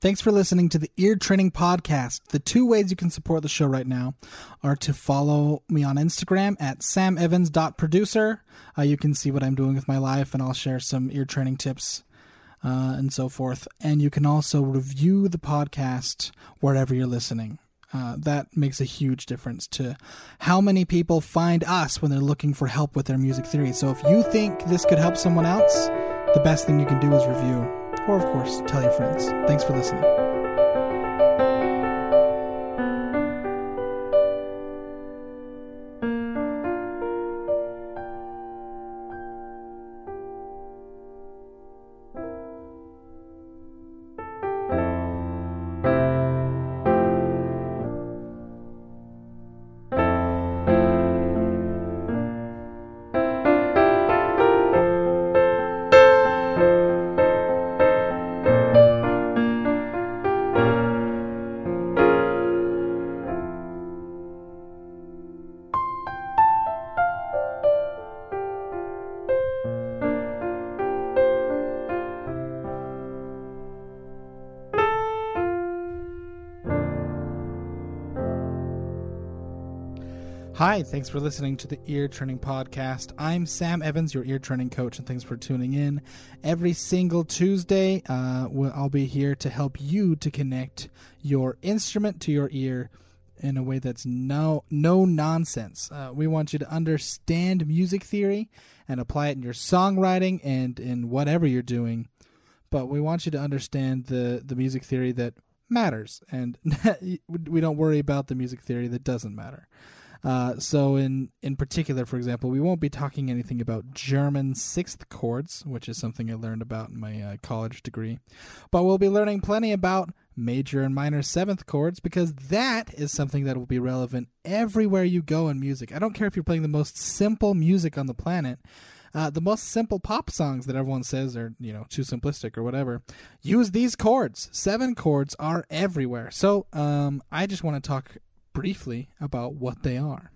Thanks for listening to the Ear Training Podcast. The two ways you can support the show right now are to follow me on Instagram at samevans.producer. Uh, you can see what I'm doing with my life, and I'll share some ear training tips uh, and so forth. And you can also review the podcast wherever you're listening. Uh, that makes a huge difference to how many people find us when they're looking for help with their music theory. So if you think this could help someone else, the best thing you can do is review or, of course, tell your friends. Thanks for listening. Hi, thanks for listening to the Ear Training Podcast. I'm Sam Evans, your ear training coach, and thanks for tuning in. Every single Tuesday, uh, I'll be here to help you to connect your instrument to your ear in a way that's no no nonsense. Uh, we want you to understand music theory and apply it in your songwriting and in whatever you're doing. But we want you to understand the the music theory that matters, and we don't worry about the music theory that doesn't matter. Uh, so in in particular, for example, we won't be talking anything about German sixth chords, which is something I learned about in my uh, college degree, but we'll be learning plenty about major and minor seventh chords because that is something that will be relevant everywhere you go in music. I don't care if you're playing the most simple music on the planet. Uh, the most simple pop songs that everyone says are, you know, too simplistic or whatever, use these chords. Seven chords are everywhere. So um, I just want to talk briefly about what they are.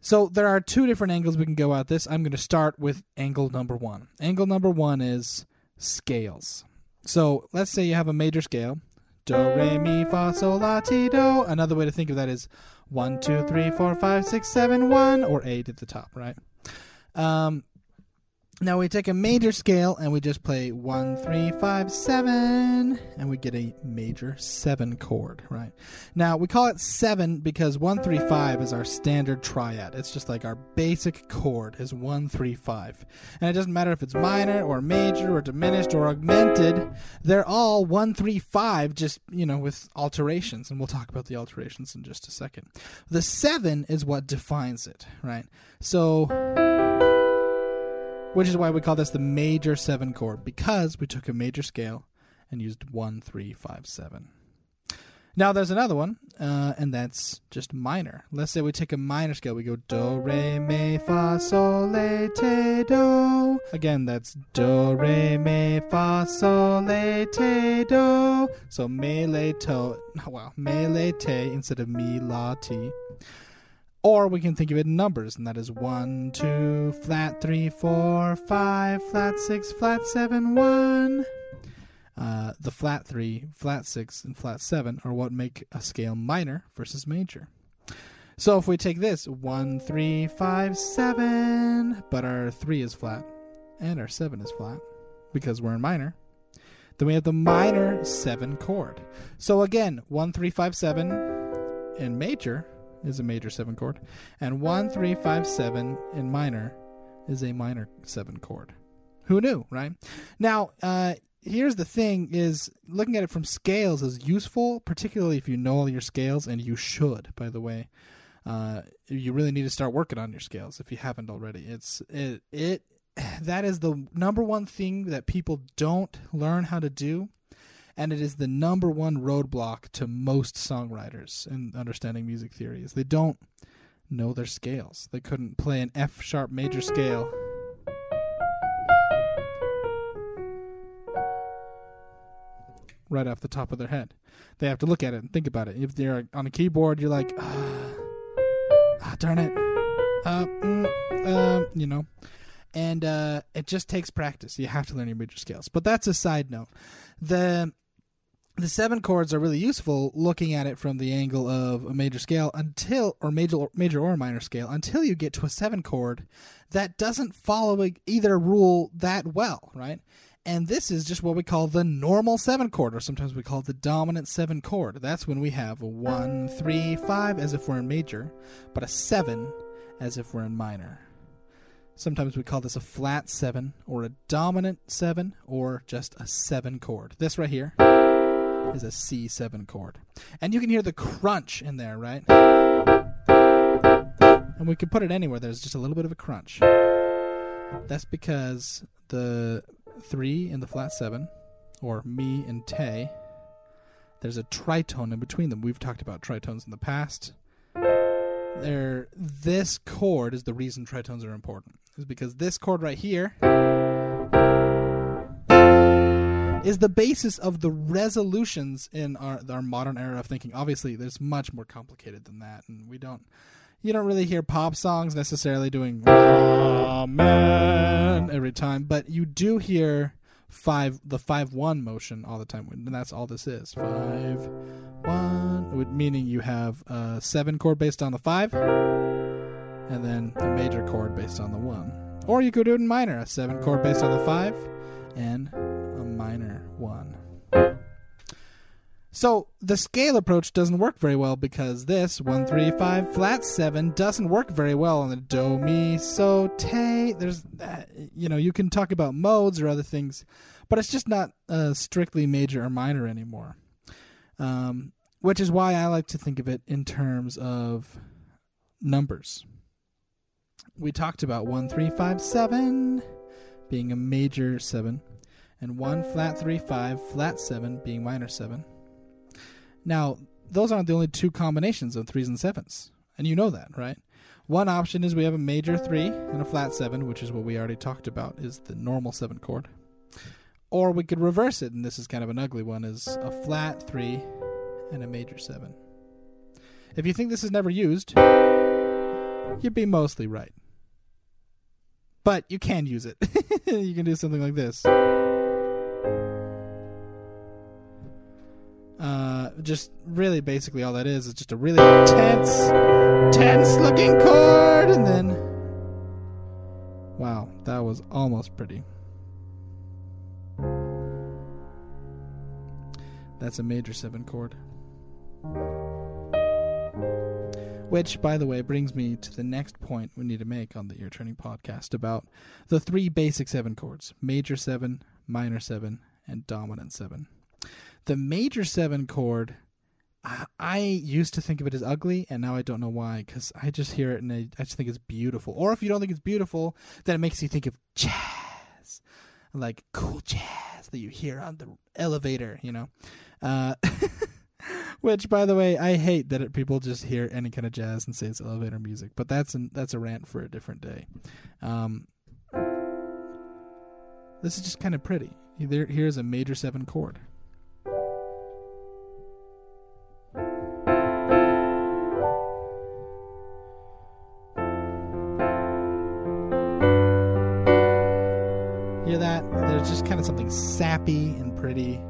So there are two different angles we can go at this. I'm going to start with angle number one. Angle number one is scales. So let's say you have a major scale do, re, mi, fa, sol, la, ti, do. Another way to think of that is one, two, three, four, five, six, seven, one, or eight at the top, right? Um, now we take a major scale and we just play one, three, five, seven, and we get a major seven chord, right? Now we call it seven because one, three, five is our standard triad. It's just like our basic chord is one, three, five. And it doesn't matter if it's minor or major or diminished or augmented, they're all one, three, five, just, you know, with alterations. And we'll talk about the alterations in just a second. The seven is what defines it, right? So which is why we call this the major seven chord because we took a major scale and used one, three, five, seven. Now there's another one, uh, and that's just minor. Let's say we take a minor scale. We go do, re, mi, fa, sol, la, te, do. Again, that's do, re, mi, fa, sol, la, te, do. So me, la, to. Well, me, la, te instead of mi, la, ti. Or we can think of it in numbers, and that is 1, 2, flat 3, 4, 5, flat 6, flat 7, 1. Uh, the flat 3, flat 6, and flat 7 are what make a scale minor versus major. So if we take this 1, 3, 5, 7, but our 3 is flat and our 7 is flat because we're in minor, then we have the minor 7 chord. So again, 1, 3, 5, 7 in major is a major seven chord, and one three five seven in minor is a minor seven chord. Who knew, right? Now, uh, here's the thing: is looking at it from scales is useful, particularly if you know all your scales, and you should, by the way. Uh, you really need to start working on your scales if you haven't already. It's it it that is the number one thing that people don't learn how to do and it is the number one roadblock to most songwriters in understanding music theory is they don't know their scales. They couldn't play an F sharp major scale. Right off the top of their head. They have to look at it and think about it. If they're on a keyboard, you're like, ah, ah darn it. Uh, mm, uh, you know. And uh, it just takes practice. You have to learn your major scales. But that's a side note. The the seven chords are really useful looking at it from the angle of a major scale until or major major or minor scale until you get to a seven chord that doesn't follow either rule that well, right? And this is just what we call the normal seven chord, or sometimes we call it the dominant seven chord. That's when we have a one, three, five as if we're in major, but a seven as if we're in minor. Sometimes we call this a flat seven, or a dominant seven, or just a seven chord. This right here is a C7 chord. And you can hear the crunch in there, right? And we can put it anywhere. There's just a little bit of a crunch. That's because the three in the flat seven, or mi and te, there's a tritone in between them. We've talked about tritones in the past. This chord is the reason tritones are important. Is because this chord right here is the basis of the resolutions in our our modern era of thinking. Obviously, there's much more complicated than that, and we don't. You don't really hear pop songs necessarily doing "Amen" every time, but you do hear five the five one motion all the time, and that's all this is five one, meaning you have a seven chord based on the five, and then a major chord based on the one, or you could do it in minor, a seven chord based on the five, and one. So the scale approach doesn't work very well because this one three five flat seven doesn't work very well on the do mi so te. There's, uh, you know, you can talk about modes or other things, but it's just not uh, strictly major or minor anymore. Um, which is why I like to think of it in terms of numbers. We talked about one three five seven being a major seven, and one flat three five flat seven being minor seven now, those aren't the only two combinations of threes and sevens, and you know that, right? One option is we have a major three and a flat seven, which is what we already talked about, is the normal seven chord. Or we could reverse it, and this is kind of an ugly one, is a flat three and a major seven. If you think this is never used, you'd be mostly right. But you can use it. you can do something like this. Just really basically all that is is just a really tense, tense looking chord, and then wow, that was almost pretty. That's a major seven chord. Which, by the way, brings me to the next point we need to make on the Ear Training podcast about the three basic seven chords major seven, minor seven, and dominant seven. The major seven chord, I used to think of it as ugly, and now I don't know why, because I just hear it and I, I, just think it's beautiful. Or if you don't think it's beautiful, then it makes you think of jazz, like cool jazz that you hear on the elevator, you know. Uh, which, by the way, I hate that it, people just hear any kind of jazz and say it's elevator music, but that's an, that's a rant for a different day. Um, this is just kind of pretty. There, here's a major seven chord. Sappy and pretty.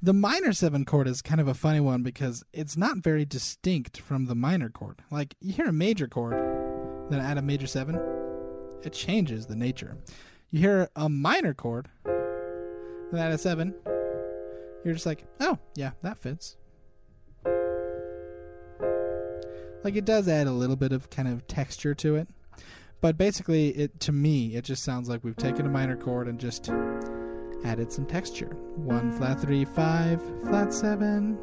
The minor seven chord is kind of a funny one because it's not very distinct from the minor chord. Like you hear a major chord, then add a major seven, it changes the nature. You hear a minor chord, that a seven, you're just like, oh, yeah, that fits. Like it does add a little bit of kind of texture to it. But basically it to me it just sounds like we've taken a minor chord and just added some texture. One flat three five, flat seven,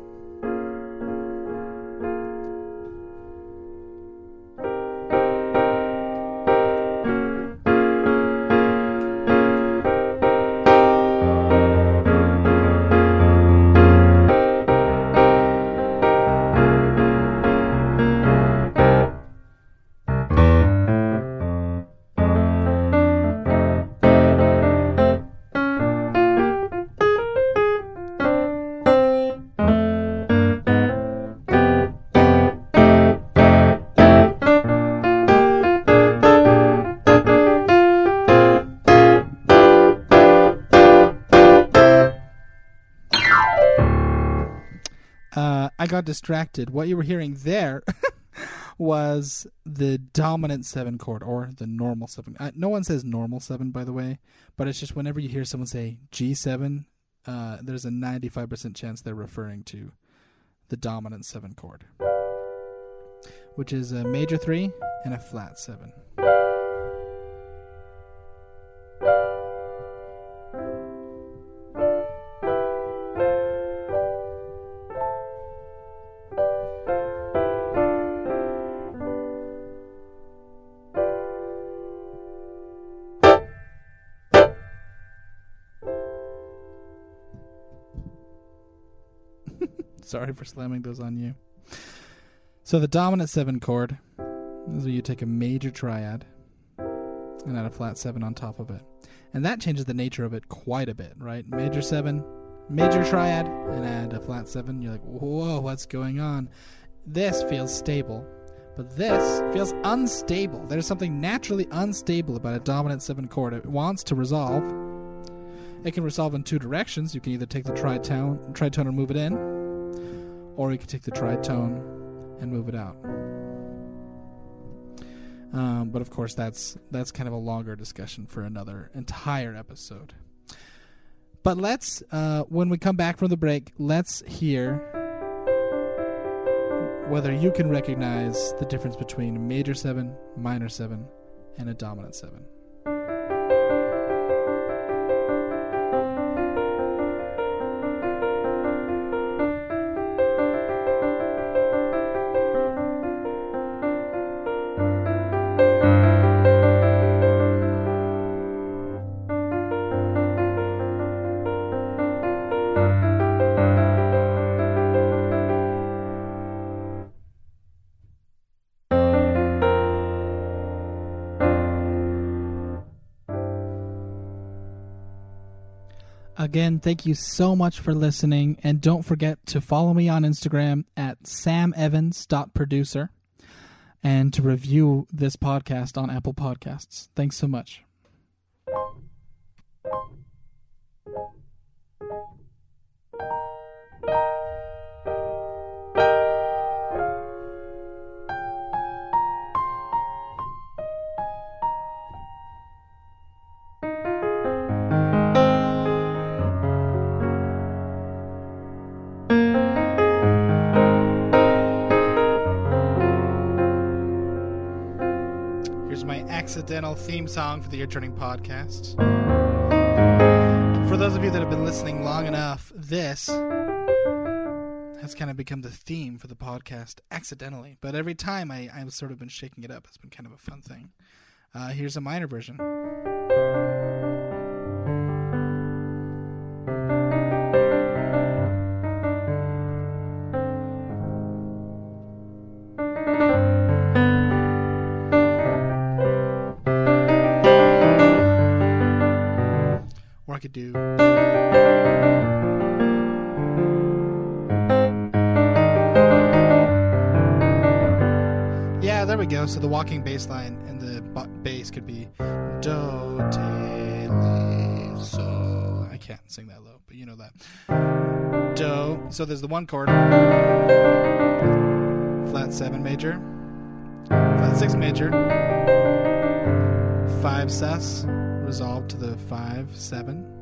I got distracted. What you were hearing there was the dominant seven chord or the normal seven. Uh, no one says normal seven, by the way, but it's just whenever you hear someone say G7, uh, there's a 95% chance they're referring to the dominant seven chord, which is a major three and a flat seven. Sorry for slamming those on you. So the dominant seven chord is where you take a major triad and add a flat seven on top of it. And that changes the nature of it quite a bit, right? Major seven, major triad, and add a flat seven. You're like, whoa, what's going on? This feels stable, but this feels unstable. There's something naturally unstable about a dominant seven chord. It wants to resolve. It can resolve in two directions. You can either take the tritone, tritone and move it in, or you can take the tritone and move it out. Um, but of course, that's that's kind of a longer discussion for another entire episode. But let's, uh, when we come back from the break, let's hear whether you can recognize the difference between a major seven, minor seven, and a dominant seven. Again, thank you so much for listening. And don't forget to follow me on Instagram at samevans.producer and to review this podcast on Apple Podcasts. Thanks so much. Theme song for the Ear Training podcast. For those of you that have been listening long enough, this has kind of become the theme for the podcast accidentally. But every time I, I've sort of been shaking it up, it's been kind of a fun thing. Uh, here's a minor version. So the walking bass line and the bass could be do, te, le, so. I can't sing that low, but you know that. Do. So there's the one chord, flat seven major, flat six major, five sus, resolved to the five seven.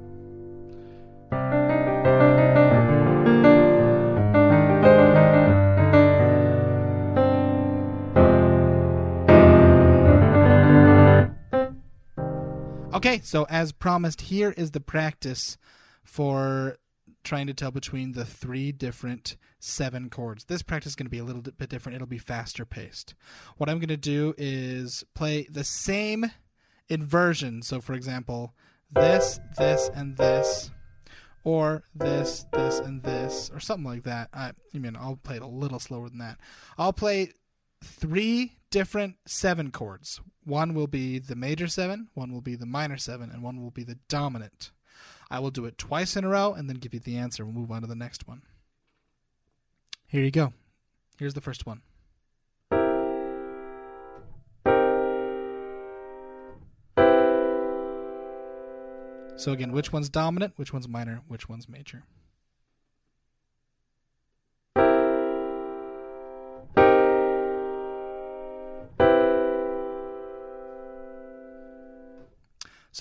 Okay, so as promised, here is the practice for trying to tell between the three different seven chords. This practice is going to be a little bit different. It'll be faster paced. What I'm going to do is play the same inversion. So, for example, this, this, and this, or this, this, and this, or something like that. I, I mean, I'll play it a little slower than that. I'll play three different seven chords. One will be the major seven, one will be the minor seven, and one will be the dominant. I will do it twice in a row and then give you the answer. We'll move on to the next one. Here you go. Here's the first one. So, again, which one's dominant, which one's minor, which one's major?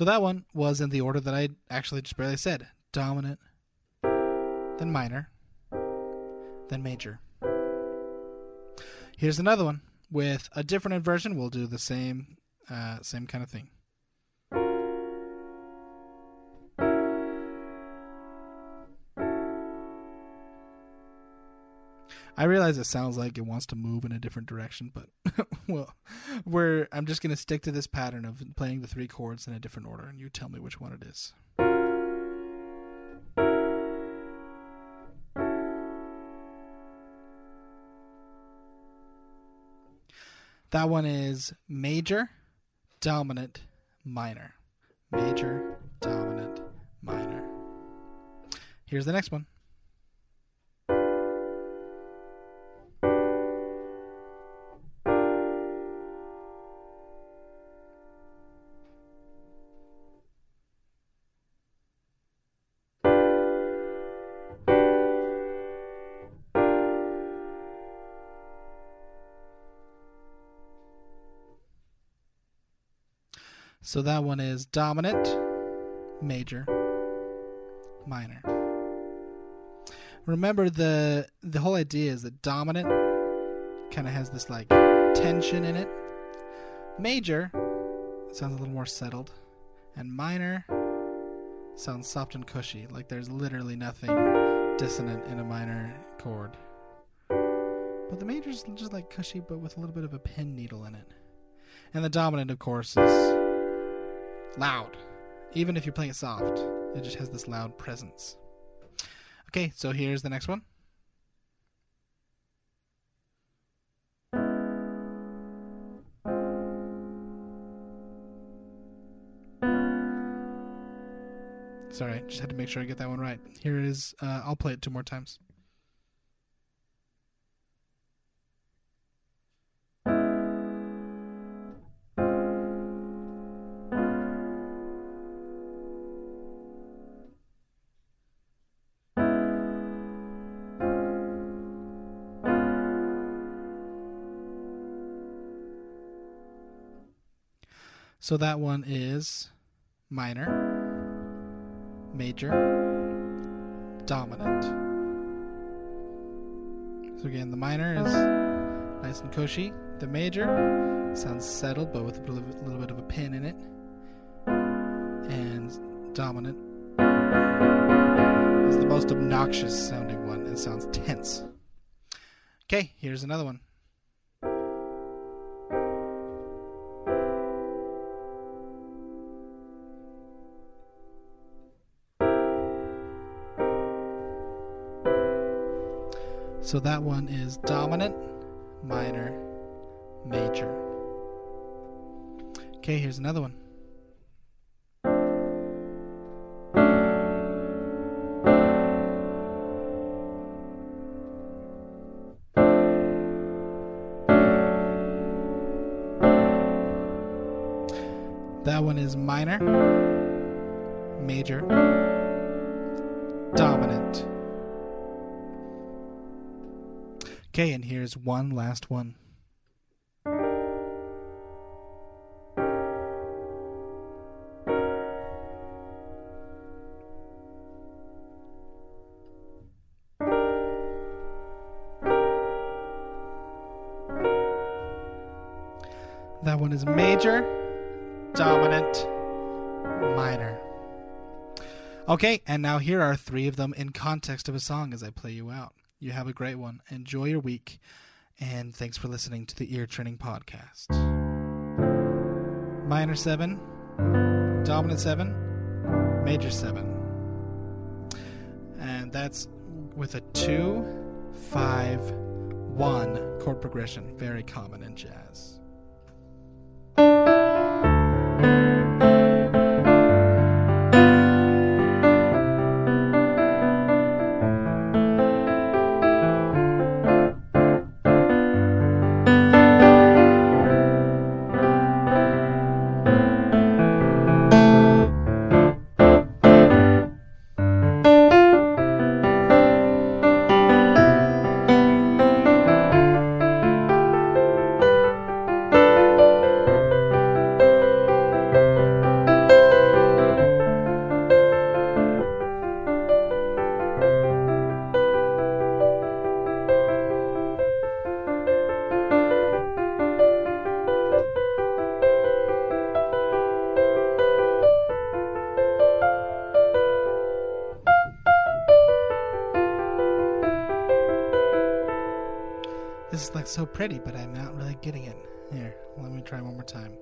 So that one was in the order that I actually just barely said dominant, then minor, then major. Here's another one with a different inversion. We'll do the same, uh, same kind of thing. I realize it sounds like it wants to move in a different direction, but well, we're I'm just gonna stick to this pattern of playing the three chords in a different order, and you tell me which one it is. That one is major, dominant, minor. Major, dominant, minor. Here's the next one. So that one is dominant, major, minor. Remember the the whole idea is that dominant kind of has this like tension in it. Major sounds a little more settled, and minor sounds soft and cushy, like there's literally nothing dissonant in a minor chord. But the major's just like cushy, but with a little bit of a pin needle in it. And the dominant, of course, is loud. Even if you're playing it soft, it just has this loud presence. Okay, so here's the next one. Sorry, just had to make sure I get that one right. Here it is. Uh, I'll play it two more times. So that one is minor, major, dominant. So again, the minor is nice and cushy. The major sounds settled, but with a little bit of a pin in it. And dominant is the most obnoxious sounding one. It sounds tense. Okay, here's another one. So that one is dominant, minor, major. Okay, here's another one. That one is minor, major, Okay, and here's one last one. That one is major, dominant, minor. Okay, and now here are three of them in context of a song as I play you out. You have a great one. Enjoy your week. And thanks for listening to the Ear Training Podcast. Minor 7, Dominant 7, Major 7. And that's with a 2, 5, 1 chord progression. Very common in jazz. So pretty, but I'm not really getting it. Here, let me try one more time.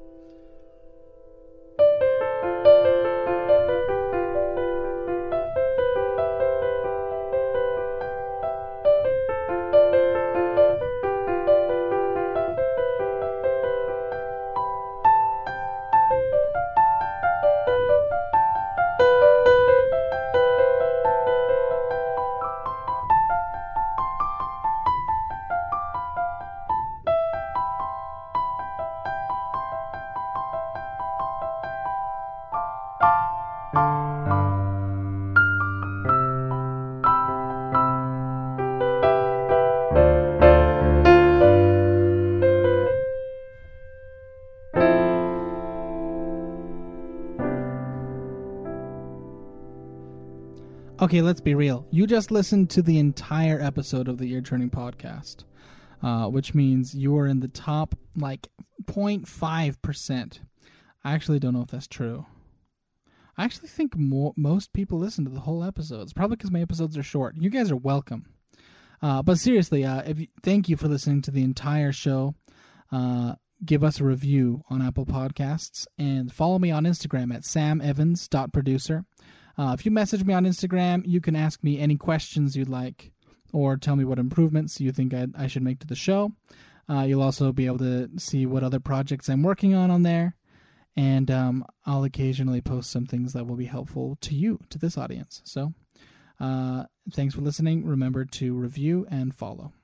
Okay, let's be real. You just listened to the entire episode of the Ear Training podcast, uh, which means you are in the top like 0.5%. I actually don't know if that's true. I actually think more, most people listen to the whole episodes, probably because my episodes are short. You guys are welcome. Uh, but seriously, uh, if you, thank you for listening to the entire show. Uh, give us a review on Apple Podcasts and follow me on Instagram at samevans.producer. Uh, if you message me on Instagram, you can ask me any questions you'd like or tell me what improvements you think I, I should make to the show. Uh, you'll also be able to see what other projects I'm working on on there. And um, I'll occasionally post some things that will be helpful to you, to this audience. So uh, thanks for listening. Remember to review and follow.